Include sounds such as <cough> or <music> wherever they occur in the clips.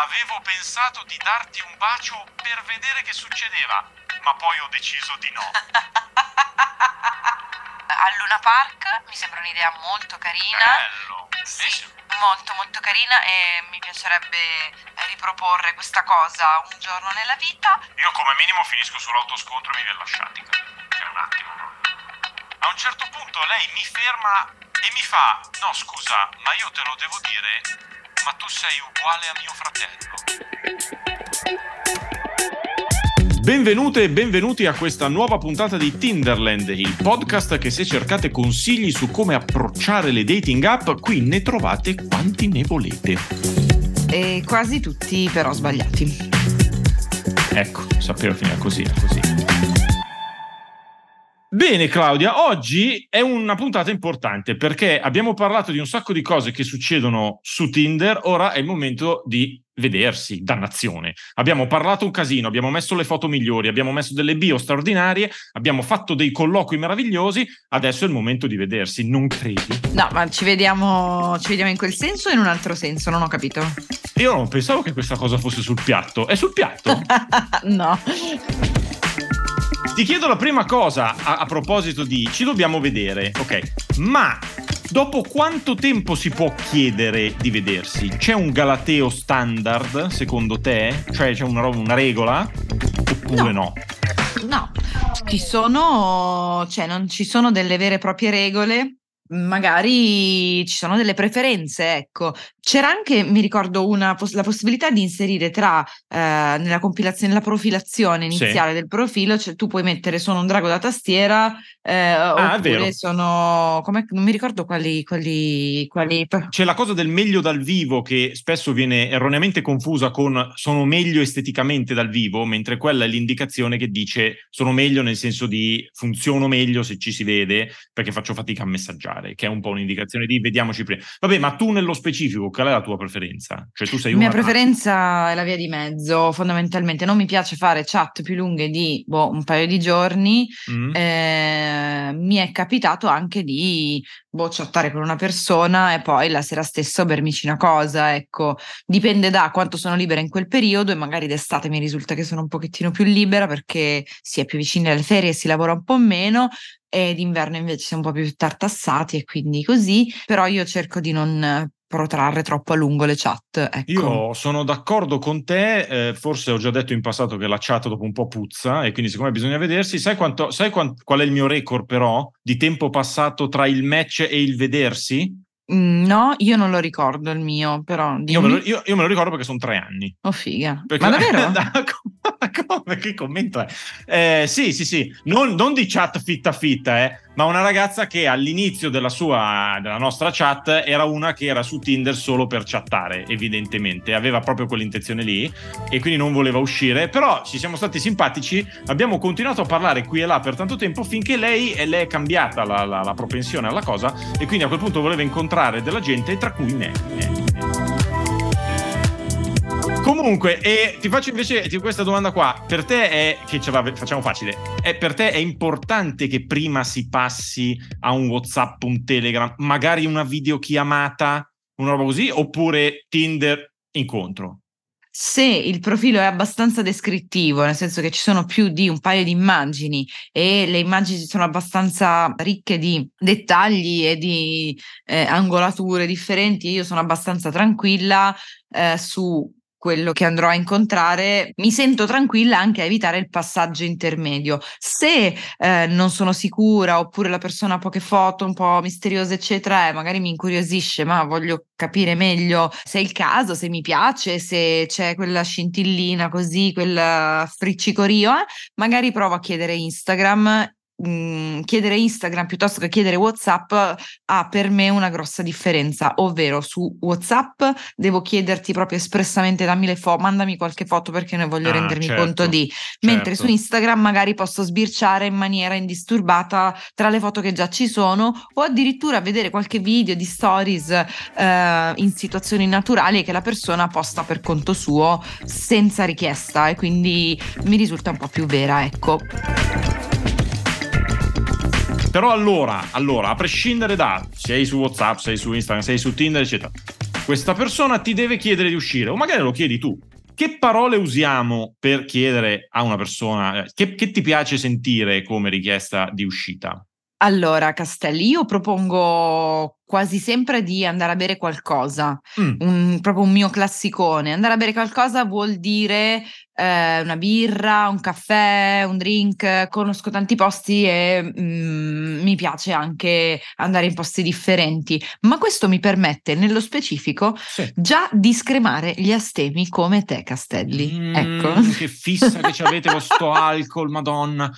Avevo pensato di darti un bacio per vedere che succedeva, ma poi ho deciso di no. <laughs> Al Luna Park mi sembra un'idea molto carina. Bello, Sì, molto molto carina e mi piacerebbe riproporre questa cosa un giorno nella vita. Io come minimo finisco sull'autoscontro e mi viene lasciatica. Per un attimo. A un certo punto lei mi ferma e mi fa: No, scusa, ma io te lo devo dire, ma tu sei uguale a mio fratello. Benvenute e benvenuti a questa nuova puntata di Tinderland, il podcast che se cercate consigli su come approcciare le dating app, qui ne trovate quanti ne volete. E quasi tutti però sbagliati. Ecco, sapevo finire così, così. Bene Claudia, oggi è una puntata importante perché abbiamo parlato di un sacco di cose che succedono su Tinder, ora è il momento di vedersi, dannazione. Abbiamo parlato un casino, abbiamo messo le foto migliori, abbiamo messo delle bio straordinarie, abbiamo fatto dei colloqui meravigliosi, adesso è il momento di vedersi, non credi? No, ma ci vediamo, ci vediamo in quel senso o in un altro senso? Non ho capito. Io non pensavo che questa cosa fosse sul piatto, è sul piatto? <laughs> no. Ti chiedo la prima cosa a, a proposito di ci dobbiamo vedere, ok? Ma dopo quanto tempo si può chiedere di vedersi? C'è un galateo standard secondo te? Cioè c'è una, una regola? Oppure no? No, ci sono, cioè non ci sono delle vere e proprie regole, magari ci sono delle preferenze, ecco. C'era anche, mi ricordo, una la possibilità di inserire tra eh, nella compilazione, nella profilazione Sì. iniziale del profilo, cioè tu puoi mettere sono un drago da tastiera, eh, Ah, oppure sono, come, non mi ricordo quali, quali, quali C'è la cosa del meglio dal vivo che spesso viene erroneamente confusa con sono meglio esteticamente dal vivo, mentre quella è l'indicazione che dice sono meglio nel senso di funziono meglio se ci si vede perché faccio fatica a messaggiare, che è un po' un'indicazione di vediamoci prima. Vabbè, ma tu nello specifico, qual è la tua preferenza? Cioè tu sei La mia una preferenza è la via di mezzo, fondamentalmente. Non mi piace fare chat più lunghe di boh, un paio di giorni. Mm? Eh, mi è capitato anche di boh, chattare con una persona e poi la sera stessa bermici una cosa. Ecco, dipende da quanto sono libera in quel periodo e magari d'estate mi risulta che sono un pochettino più libera perché si è più vicini alle ferie e si lavora un po' meno. E d'inverno invece si è un po' più tartassati e quindi così, però io cerco di non protrarre troppo a lungo le chat. Ecco. Io sono d'accordo con te, eh, forse ho già detto in passato che la chat dopo un po' puzza e quindi siccome bisogna vedersi, sai, quanto, sai quan- qual è il mio record però di tempo passato tra il match e il vedersi? Mm, No, io non lo ricordo il mio, però Io me, lo, io- io me lo ricordo perché sono tre anni. Oh figa. Perché- Ma davvero? <laughs> <laughs> Come? Che commento è? Eh, sì, sì, sì, non, non di chat fitta fitta, eh, ma una ragazza che all'inizio della sua, della nostra chat era una che era su Tinder solo per chattare, evidentemente, aveva proprio quell'intenzione lì e quindi non voleva uscire, però ci siamo stati simpatici, abbiamo continuato a parlare qui e là per tanto tempo finché lei, le è cambiata la, la- la propensione alla cosa e quindi a quel punto voleva incontrare della gente, tra cui me. me. Comunque, e ti faccio invece questa domanda qua. Per te è, che ce la facciamo facile, è, per te è importante che prima si passi a un WhatsApp, un Telegram, magari una videochiamata, una roba così, oppure Tinder incontro? Se il profilo è abbastanza descrittivo, nel senso che ci sono più di un paio di immagini e le immagini sono abbastanza ricche di dettagli e di eh, angolature differenti, io sono abbastanza tranquilla eh, su quello che andrò a incontrare, mi sento tranquilla anche a evitare il passaggio intermedio. Se eh, non sono sicura oppure la persona ha poche foto, un po' misteriose, eccetera, eh, magari mi incuriosisce, ma voglio capire meglio se è il caso, se mi piace, se c'è quella scintillina così, quel friccicorio, eh, magari provo a chiedere Instagram. Mm, chiedere Instagram piuttosto che chiedere WhatsApp ha per me una grossa differenza, ovvero su WhatsApp devo chiederti proprio espressamente dammi le foto, mandami qualche foto perché ne voglio Ah, rendermi certo, conto di, mentre certo. su Instagram magari posso sbirciare in maniera indisturbata tra le foto che già ci sono o addirittura vedere qualche video di stories eh, in situazioni naturali che la persona posta per conto suo senza richiesta e quindi mi risulta un po' più vera, ecco. Però allora, allora, a prescindere da sei su WhatsApp, sei su Instagram, sei su Tinder, eccetera, questa persona ti deve chiedere di uscire, o magari lo chiedi tu. Che parole usiamo per chiedere a una persona, eh, che, che ti piace sentire come richiesta di uscita? Allora, Castelli, io propongo quasi sempre di andare a bere qualcosa, mm. un, proprio un mio classicone. Andare a bere qualcosa vuol dire eh, una birra, un caffè, un drink. Conosco tanti posti e mm, mi piace anche andare in posti differenti, ma questo mi permette nello specifico sì. già di scremare gli astemi come te, Castelli. Mm, ecco. Che fissa che ci avete <laughs> con sto alcol, madonna.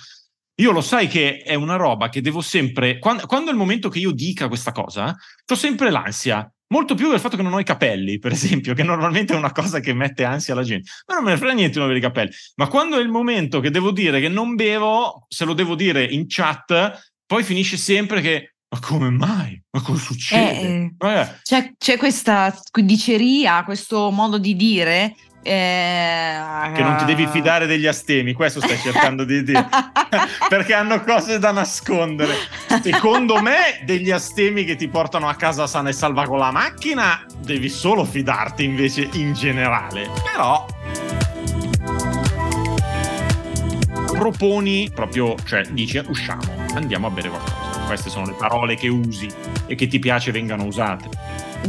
Io lo sai che è una roba che devo sempre, quando, quando è il momento che io dica questa cosa, ho sempre l'ansia. Molto più del fatto che non ho i capelli, per esempio, che normalmente è una cosa che mette ansia alla gente. Ma non me ne frega niente di non avere i capelli. Ma quando è il momento che devo dire che non bevo, se lo devo dire in chat, poi finisce sempre che ma come mai? Ma cosa succede? Eh, eh. C'è, c'è, questa diceria, questo modo di dire eh, che non ti devi fidare degli astemi, questo stai cercando di dire, <laughs> perché hanno cose da nascondere. Secondo me, degli astemi che ti portano a casa sana e salva con la macchina, devi solo fidarti invece in generale. Però proponi proprio, cioè dici usciamo, andiamo a bere qualcosa. Queste sono le parole che usi e che ti piace vengano usate.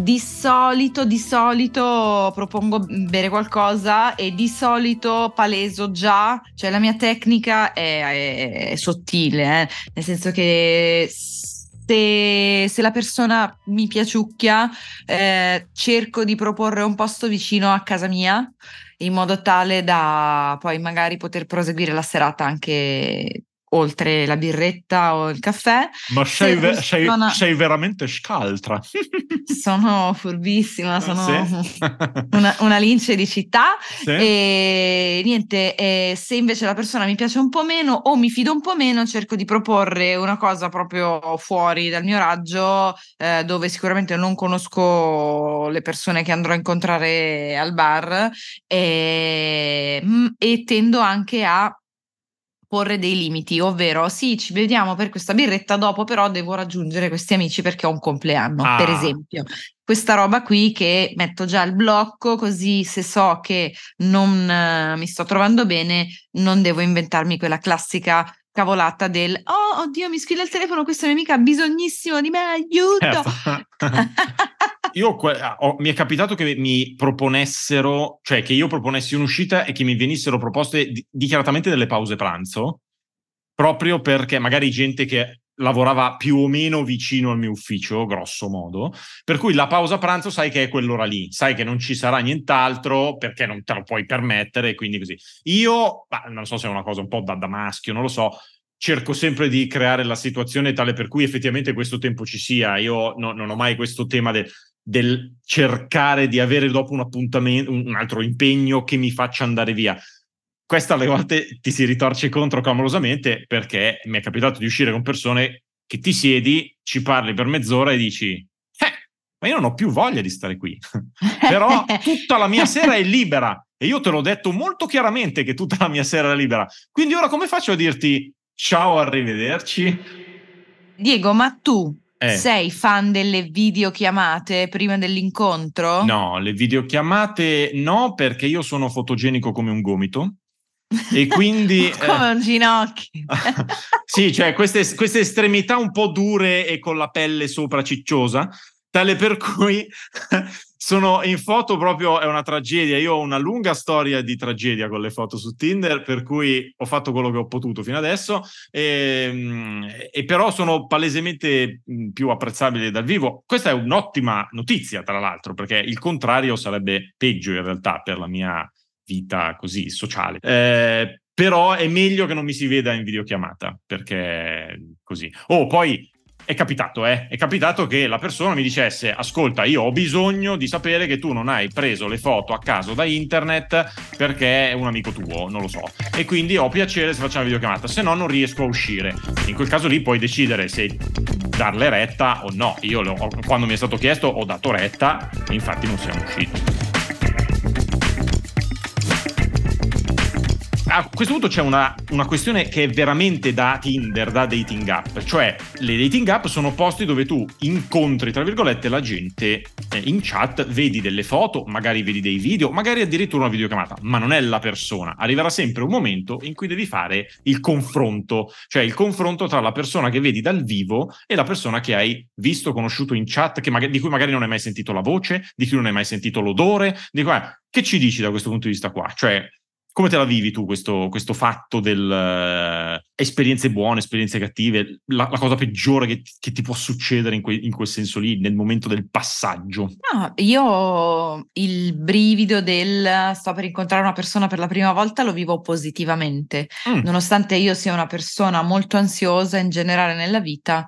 Di solito, di solito propongo bere qualcosa e di solito paleso già, cioè la mia tecnica è, è, è sottile, eh? nel senso che se, se, la persona mi piaciucchia, eh, cerco di proporre un posto vicino a casa mia in modo tale da poi magari poter proseguire la serata anche oltre la birretta o il caffè. Ma sei, ve- sei, sei veramente scaltra. <laughs> sono furbissima, sono sì? <laughs> una, una, lince di città sì? e niente, eh, se invece la persona mi piace un po' meno o mi fido un po' meno, cerco di proporre una cosa proprio fuori dal mio raggio, eh, dove sicuramente non conosco le persone che andrò a incontrare al bar e, mm, e tendo anche a porre dei limiti, ovvero sì, ci vediamo per questa birretta, dopo però devo raggiungere questi amici perché ho un compleanno, ah. per esempio. Questa roba qui che metto già il blocco, così se so che non uh, mi sto trovando bene, non devo inventarmi quella classica cavolata del oh oddio mi squilla il telefono questa mia amica ha bisognissimo di me aiuto certo. <laughs> <laughs> io oh, mi è capitato che mi proponessero cioè che io proponessi un'uscita e che mi venissero proposte di- dichiaratamente delle pause pranzo proprio perché magari gente che lavorava più o meno vicino al mio ufficio, grosso modo, per cui la pausa pranzo sai che è quell'ora lì, sai che non ci sarà nient'altro perché non te lo puoi permettere, quindi così. Io, non so se è una cosa un po' da, da maschio, non lo so, cerco sempre di creare la situazione tale per cui effettivamente questo tempo ci sia. Io no, non ho mai questo tema de, del cercare di avere dopo un appuntamento, un altro impegno che mi faccia andare via questa alle volte ti si ritorce contro clamorosamente perché mi è capitato di uscire con persone che ti siedi, ci parli per mezz'ora e dici eh, ma io non ho più voglia di stare qui. <laughs> Però tutta la mia sera è libera e io te l'ho detto molto chiaramente che tutta la mia sera è libera. Quindi ora come faccio a dirti ciao, arrivederci? Diego, ma tu eh. Sei fan delle videochiamate prima dell'incontro? No, le videochiamate no, perché io sono fotogenico come un gomito e <laughs> quindi come un ginocchio <laughs> sì cioè queste, queste, estremità un po' dure e con la pelle sopra cicciosa tale per cui sono in foto proprio è una tragedia io ho una lunga storia di tragedia con le foto su Tinder per cui ho fatto quello che ho potuto fino adesso e, ehm, e però sono palesemente più apprezzabili dal vivo questa è un'ottima notizia tra l'altro perché il contrario sarebbe peggio in realtà per la mia vita così sociale. Eh, però è meglio che non mi si veda in videochiamata perché così. Oh, poi è capitato, eh? È capitato che la persona mi dicesse: Ascolta, io ho bisogno di sapere che tu non hai preso le foto a caso da internet perché è un amico tuo, non lo so. E quindi ho piacere se facciamo una videochiamata, se no non riesco a uscire. In quel caso lì puoi decidere se darle retta o no. Io quando mi è stato chiesto ho dato retta, infatti non siamo usciti. A questo punto c'è una, una, questione che è veramente da Tinder, da dating app, cioè le dating app sono posti dove tu incontri, tra virgolette, la gente eh, in chat, vedi delle foto, magari vedi dei video, magari addirittura una videochiamata, ma non è la persona. Arriverà sempre un momento in cui devi fare il confronto, cioè il confronto tra la persona che vedi dal vivo e la persona che hai visto, conosciuto in chat, magari, di cui magari non hai mai sentito la voce, di cui non hai mai sentito l'odore, di cui, che ci dici da questo punto di vista qua? Cioè, come te la vivi tu questo, questo fatto del uh, esperienze buone, esperienze cattive, la, la cosa peggiore che, che, ti può succedere in, que, in, quel senso lì, nel momento del passaggio? No, io il brivido del sto per incontrare una persona per la prima volta lo vivo positivamente, mm. nonostante io sia una persona molto ansiosa in generale nella vita,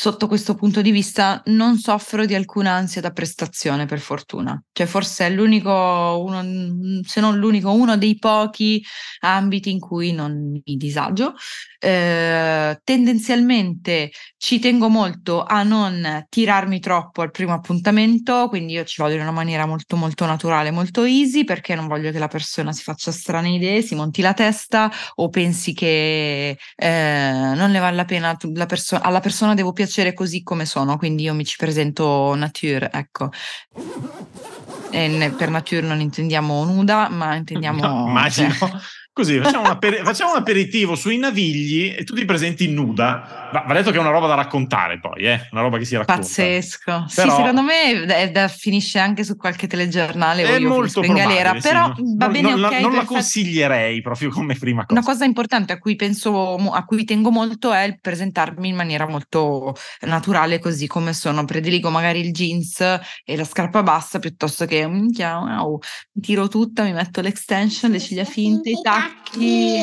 sotto questo punto di vista non soffro di alcuna ansia da prestazione, per fortuna. Cioè, forse è l'unico, uno, se non l'unico, uno dei pochi ambiti in cui non mi disagio. Eh, tendenzialmente ci tengo molto a non tirarmi troppo al primo appuntamento, quindi io ci vado in una maniera molto molto naturale, molto easy, perché non voglio che la persona si faccia strane idee, si monti la testa o pensi che eh, non ne vale la pena la perso- alla persona devo piacere piacere così come sono, quindi io mi ci presento nature, ecco. E per nature non intendiamo nuda, ma intendiamo... <laughs> No, immagino. Cioè, Così facciamo un, aper- facciamo un, aperitivo sui navigli e tu ti presenti nuda. Va, va detto che è una roba da raccontare poi, eh? una roba che si racconta. Pazzesco. Però, sì, secondo me è da, finisce anche su qualche telegiornale è o molto in galera, sì. però va non, bene non, okay, non la consiglierei proprio come prima cosa. Una cosa importante a cui penso, a cui tengo molto è il presentarmi in maniera molto naturale così come sono. Prediligo magari il jeans e la scarpa bassa piuttosto che wow, mi tiro tutta, mi metto l'extension, le ciglia finte, i tacchi chi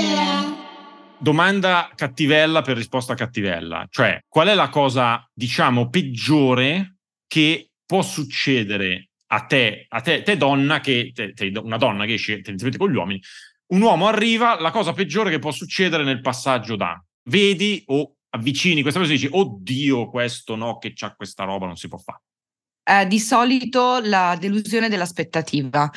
Domanda cattivella per risposta cattivella, cioè qual è la cosa, diciamo, peggiore che può succedere a te, a te, te donna, che te, te, una donna che esce tendenzialmente con gli uomini, un uomo arriva, la cosa peggiore che può succedere nel passaggio da vedi o avvicini questa persona e dici oddio questo no, che c'ha questa roba, non si può fare. Eh, di solito la delusione dell'aspettativa,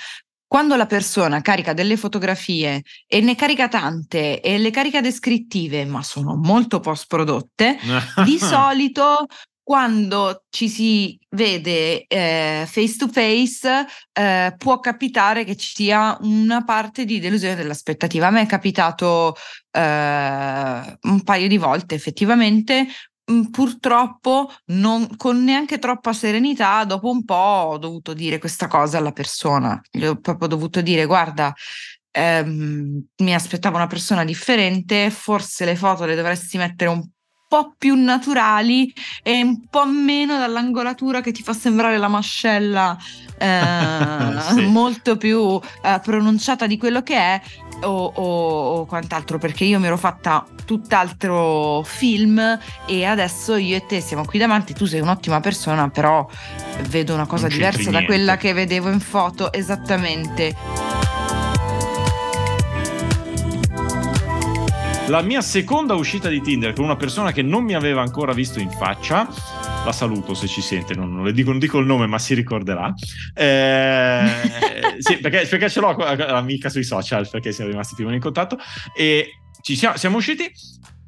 quando la persona carica delle fotografie e ne carica tante e le carica descrittive, ma sono molto post prodotte, <laughs> di solito quando ci si vede eh, face to face eh, può capitare che ci sia una parte di delusione dell'aspettativa. A me è capitato eh, un paio di volte effettivamente, purtroppo non, con neanche troppa serenità, dopo un po' ho dovuto dire questa cosa alla persona. Gli ho proprio dovuto dire: guarda, ehm, mi aspettavo una persona differente, forse le foto le dovresti mettere un po' più naturali e un po' meno dall'angolatura che ti fa sembrare la mascella <laughs> eh, sì. molto più eh, pronunciata di quello che è o, o, o, quant'altro perché io mi ero fatta tutt'altro film e adesso io e te siamo qui davanti tu sei un'ottima persona però vedo una cosa diversa da quella che vedevo in foto esattamente La mia seconda uscita di Tinder con una persona che non mi aveva ancora visto in faccia, la saluto se ci sente, non, non le dico, non dico il nome ma si ricorderà. Eh, <laughs> sì, perché, perché, ce l'ho l'amica sui social, perché siamo rimasti prima in contatto. E ci siamo, siamo usciti.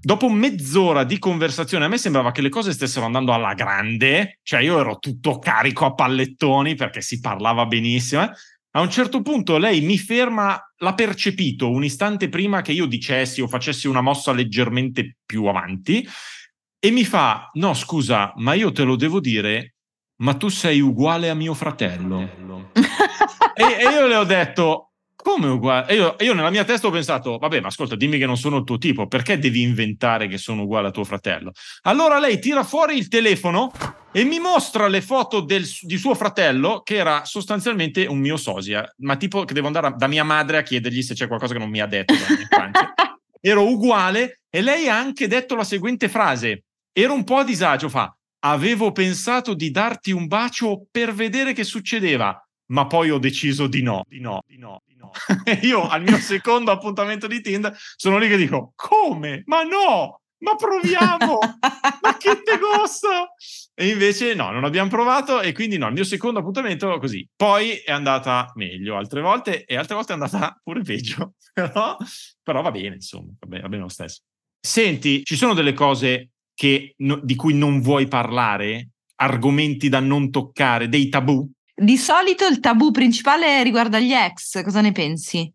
Dopo mezz'ora di conversazione, a me sembrava che le cose stessero andando alla grande, cioè io ero tutto carico a pallettoni perché si parlava benissimo. Eh? A un certo punto lei mi ferma, l'ha percepito un istante prima che io dicessi o facessi una mossa leggermente più avanti e mi fa, no scusa, ma io te lo devo dire, ma tu sei uguale a mio fratello. <laughs> e, e, io le ho detto, come uguale? Io, io, nella mia testa ho pensato, vabbè, ma ascolta, dimmi che non sono il tuo tipo, perché devi inventare che sono uguale a tuo fratello? Allora lei tira fuori il telefono e mi mostra le foto del, di suo fratello, che era sostanzialmente un mio sosia, ma tipo che devo andare da mia madre a chiedergli se c'è qualcosa che non mi ha detto. <laughs> Ero uguale e lei ha anche detto la seguente frase. Ero un po' a disagio, fa, avevo pensato di darti un bacio per vedere che succedeva, ma poi ho deciso di no, di no, di no, di no. <laughs> Io al mio secondo appuntamento di Tinder sono lì che dico, come? Ma no! Ma proviamo! <laughs> ma che te costa? E invece no, non abbiamo provato e quindi no, il mio secondo appuntamento così. Poi è andata meglio altre volte e altre volte è andata pure peggio, <laughs> però, però va bene, insomma, va bene, va bene lo stesso. Senti, ci sono delle cose che, no, di cui non vuoi parlare? Argomenti da non toccare, dei tabù? Di solito il tabù principale riguarda gli ex, cosa ne pensi?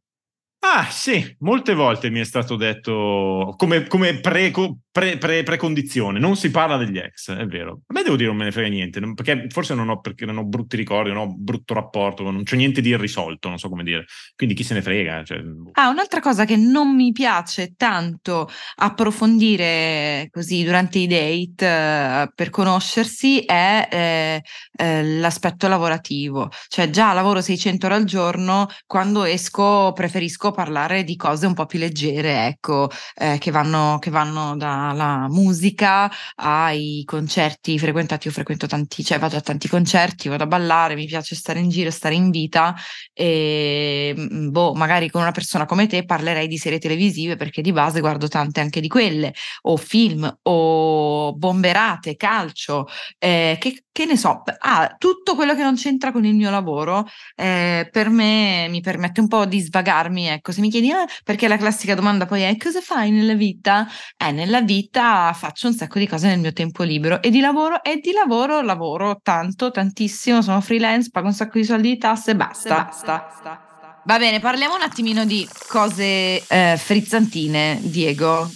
Ah, sì, molte volte mi è stato detto come, come pre, pre, pre, precondizione, non si parla degli ex, è vero. A me devo dire non me ne frega niente, perché forse non ho, perché non ho brutti ricordi, non ho brutto rapporto, non c'è niente di irrisolto, non so come dire. Quindi chi se ne frega. Cioè... Boh. Ah, un'altra cosa che non mi piace tanto approfondire così durante i date uh, per conoscersi è eh, eh, l'aspetto lavorativo. Cioè già lavoro 600 ore al giorno, quando esco preferisco parlare di cose un po' più leggere, ecco, eh, che, vanno, che vanno dalla musica ai concerti frequentati. Io frequento tanti, cioè vado a tanti concerti, vado a ballare, mi piace stare in giro, stare in vita e mm, boh, magari con una persona come te parlerei di serie televisive perché di base guardo tante anche di quelle, o film, o bomberate, calcio, eh, che, che, ne so, ah, tutto quello che non c'entra con il mio lavoro eh, per me mi permette un po' di svagarmi, ecco se mi chiedi ah, perché la classica domanda poi è cosa fai nella vita? Eh, nella vita faccio un sacco di cose nel mio tempo libero e di lavoro e di lavoro lavoro tanto, tantissimo, sono freelance, pago un sacco di soldi di tasse, basta. basta. Va bene, parliamo un attimino di cose eh, frizzantine, Diego.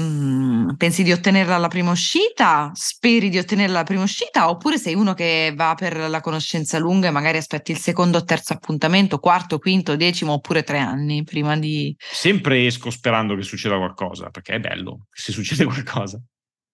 Mm, pensi di ottenerla alla prima uscita? Speri di ottenerla alla prima uscita? Oppure sei uno che va per la conoscenza lunga e magari aspetti il secondo o terzo appuntamento, quarto, quinto, decimo oppure tre anni prima di... Sempre esco sperando che succeda qualcosa, perché è bello se succede <laughs> qualcosa.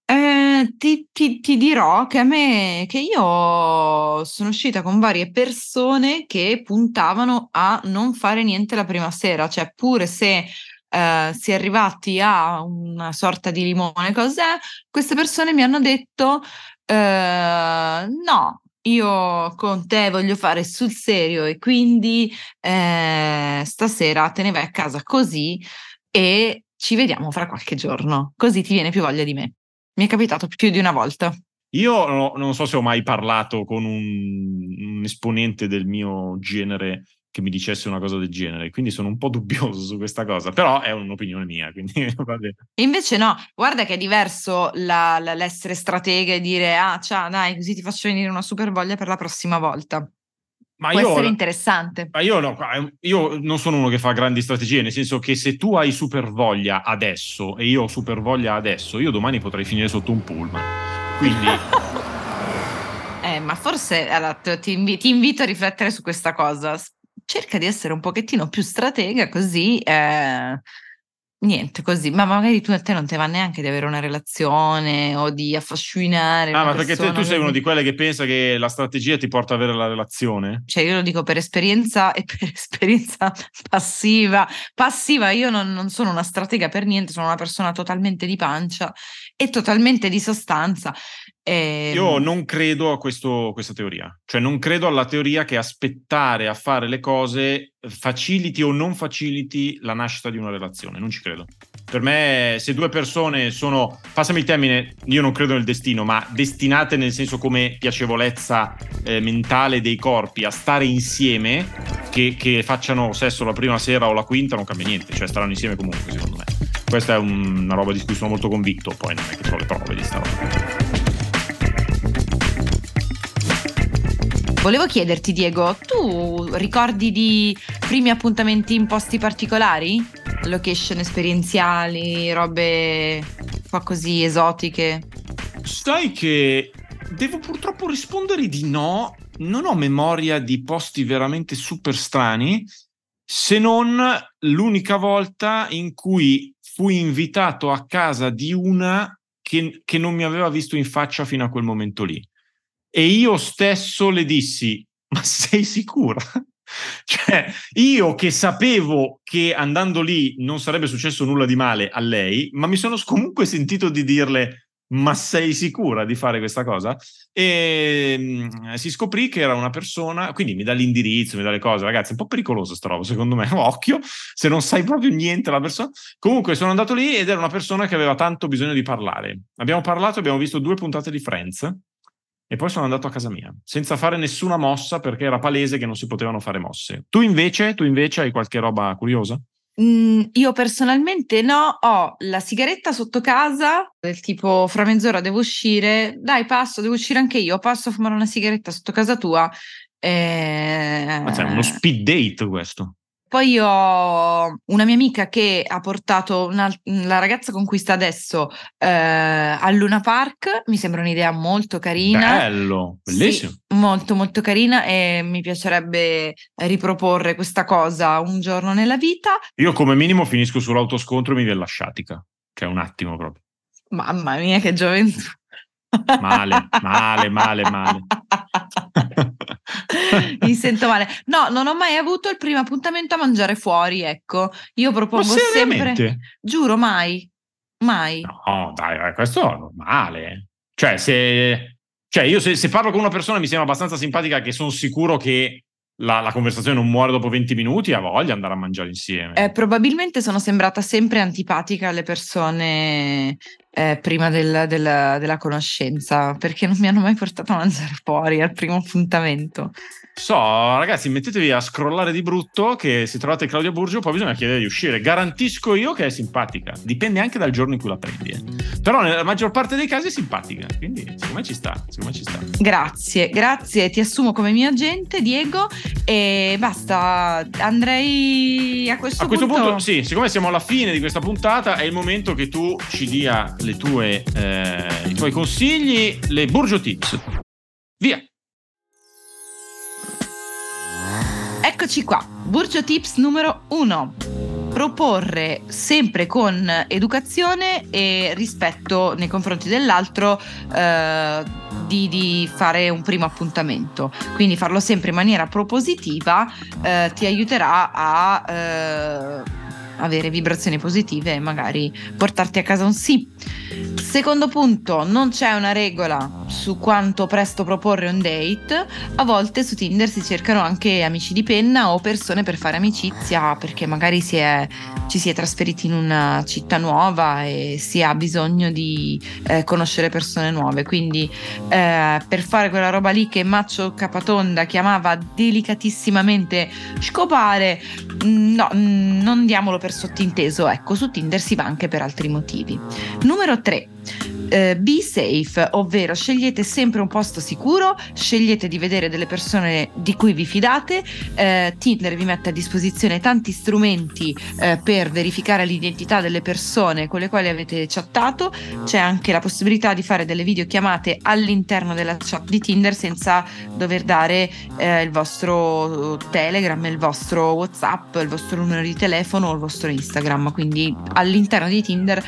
Eh, ti, ti, ti, dirò che a me, che io sono uscita con varie persone che puntavano a non fare niente la prima sera, cioè pure se eh, si è arrivati a una sorta di limone, cos'è? Queste persone mi hanno detto eh, no, io con te voglio fare sul serio e quindi eh, stasera te ne vai a casa così e ci vediamo fra qualche giorno, così ti viene più voglia di me. Mi è capitato più di una volta. Io no, non so se ho mai parlato con un, un esponente del mio genere che mi dicesse una cosa del genere, quindi sono un po' dubbioso su questa cosa, però è un'opinione mia, <laughs> quindi va bene. Invece no, guarda che è diverso la, la, l'essere stratega e dire ah ciao dai così ti faccio venire una super voglia per la prossima volta. Ma Può io, essere interessante. Ma io, no, io non sono uno che fa grandi strategie, nel senso che se tu hai super voglia adesso e io ho super voglia adesso, io domani potrei finire sotto un pullman. Quindi... <laughs> eh, ma forse allora, ti invito a riflettere su questa cosa cerca di essere un pochettino più stratega così eh, niente così. Ma magari tu a te non ti va neanche di avere una relazione o di affascinare ah ma perché te, tu sei uno di quelle che pensa che la strategia ti porta ad avere la relazione? Cioè io lo dico per esperienza e per <laughs> esperienza passiva. Passiva io non, non sono una stratega per niente sono una persona totalmente di pancia e totalmente di sostanza e... Io ehm non credo a questo, questa teoria, cioè non credo alla teoria che aspettare a fare le cose faciliti o non faciliti la nascita di una relazione, non ci credo. Per me, se due persone sono, passami il termine, io non credo nel destino, ma destinate nel senso come piacevolezza eh, mentale dei corpi a stare insieme, che, che facciano sesso la prima sera o la quinta, non cambia niente, cioè staranno insieme comunque, secondo me. Questa è un, una roba di cui sono molto convinto, poi non è che ho le prove di sta roba. Volevo chiederti, Diego, tu ricordi di primi appuntamenti in posti particolari? Location esperienziali, robe un po' così esotiche? Sai che devo purtroppo rispondere di no. Non ho memoria di posti veramente super strani, se non l'unica volta in cui fui invitato a casa di una che, che non mi aveva visto in faccia fino a quel momento lì e io stesso le dissi, ma sei sicura? <laughs> cioè, io che sapevo che andando lì non sarebbe successo nulla di male a lei, ma mi sono comunque sentito di dirle, ma sei sicura di fare questa cosa? E mh, mm, si scoprì che era una persona, quindi mi dà l'indirizzo, mi dà le cose, ragazzi, è un po' pericoloso sta roba, secondo me, <laughs> occhio, se non sai proprio niente la persona. Comunque sono andato lì ed era una persona che aveva tanto bisogno di parlare. Abbiamo parlato, abbiamo visto due puntate di Friends e poi sono andato a casa mia, senza fare nessuna mossa perché era palese che non si potevano fare mosse. Tu invece, tu invece hai qualche roba curiosa? Mm, io personalmente no, ho la sigaretta sotto casa, del tipo fra mezz'ora devo uscire, dai passo, devo uscire anche io, passo a fumare una sigaretta sotto casa tua. Eh... Ma c'è uno speed date questo. Poi ho una mia amica che ha portato una, la ragazza con cui sta adesso eh, al Luna Park, mi sembra un'idea molto carina. Bello, bellissimo. Sì, molto molto carina e mi piacerebbe riproporre questa cosa un giorno nella vita. Io come minimo finisco sull'autoscontro e mi viene la sciatica, cioè un attimo proprio. Mamma mia che gioventù. Male, male, male, male. <laughs> <laughs> Mi sento male. No, non ho mai avuto il primo appuntamento a mangiare fuori, ecco. Io propongo sempre... Giuro, mai. Mai. No, dai, questo è normale. Cioè, se... Cioè, io se, se parlo con una persona mi sembra abbastanza simpatica che sono sicuro che la, la, conversazione non muore dopo 20 minuti, ha voglia di andare a mangiare insieme. Eh, probabilmente sono sembrata sempre antipatica alle persone eh, prima del, del, della conoscenza, perché non mi hanno mai portato a mangiare fuori al primo appuntamento. So, ragazzi, mettetevi a scrollare di brutto che se trovate Claudia Burgio poi bisogna chiedere di uscire. Garantisco io che è simpatica. Dipende anche dal giorno in cui la prendi. Eh. Però nella maggior parte dei casi è simpatica. Quindi secondo me ci sta. Me ci sta. Grazie, grazie. Ti assumo come mio agente, Diego. E basta. Andrei a questo, a questo punto. punto sì, siccome siamo alla fine di questa puntata, è il momento che tu ci dia tue, eh, i tuoi consigli, le Burgio Tips. Via! Eccoci qua, Burgio Tips numero uno. Proporre sempre con educazione e rispetto nei confronti dell'altro eh, di, di, fare un primo appuntamento. Quindi farlo sempre in maniera propositiva eh, ti aiuterà a eh, avere vibrazioni positive e magari portarti a casa un sì. Secondo punto, non c'è una regola su quanto presto proporre un date. A volte su Tinder si cercano anche amici di penna o persone per fare amicizia perché magari si è, ci si è trasferiti in una città nuova e si ha bisogno di eh, conoscere persone nuove. Quindi eh, per fare quella roba lì che Maccio Capatonda chiamava delicatissimamente scopare, mm, no, mm, non diamolo per sottinteso. Ecco, su Tinder si va anche per altri motivi. Numero 3 eh, be safe, ovvero scegliete sempre un posto sicuro, scegliete di vedere delle persone di cui vi fidate. Eh, Tinder vi mette a disposizione tanti strumenti eh, per verificare l'identità delle persone con le quali avete chattato. C'è anche la possibilità di fare delle videochiamate all'interno della chat di Tinder senza dover dare eh, il vostro Telegram, il vostro WhatsApp, il vostro numero di telefono o il vostro Instagram. Quindi all'interno di Tinder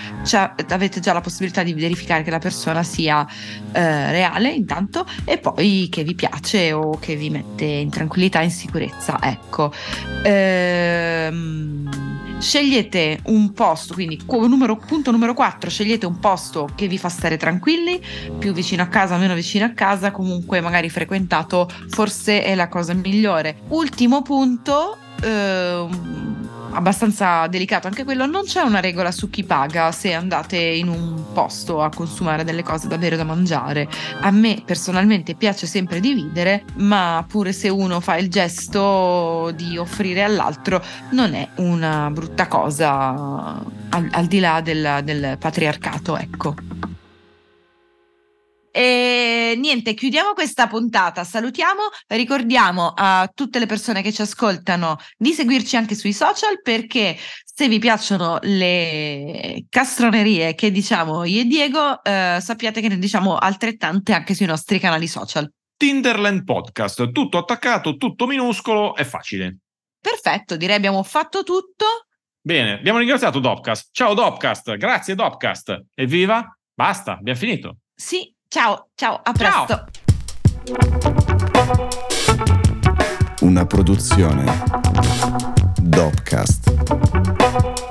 avete già la possibilità di verificare verificare che la persona sia eh, reale intanto e poi che vi piace o che vi mette in tranquillità in sicurezza. Ecco. Ehm, scegliete un posto, quindi numero, punto numero 4, scegliete un posto che vi fa stare tranquilli, più vicino a casa, meno vicino a casa, comunque magari frequentato, forse è la cosa migliore. Ultimo punto, ehm, abbastanza delicato anche quello, non c'è una regola su chi paga se andate in un posto a consumare delle cose da bere o da mangiare. A me personalmente piace sempre dividere, ma pure se uno fa il gesto di offrire all'altro non è una brutta cosa al, al di là del, del patriarcato, ecco. E niente, chiudiamo questa puntata. Salutiamo, ricordiamo a tutte le persone che ci ascoltano di seguirci anche sui social perché se vi piacciono le castronerie che diciamo io e Diego, eh, sappiate che ne diciamo altrettante anche sui nostri canali social. Tinderland Podcast, tutto attaccato, tutto minuscolo, è facile. Perfetto, direi abbiamo fatto tutto. Bene, abbiamo ringraziato Dopcast. Ciao Dopcast, grazie Dopcast. Evviva, basta, abbiamo finito. Sì, Ciao, ciao, a presto. Una produzione Dopcast.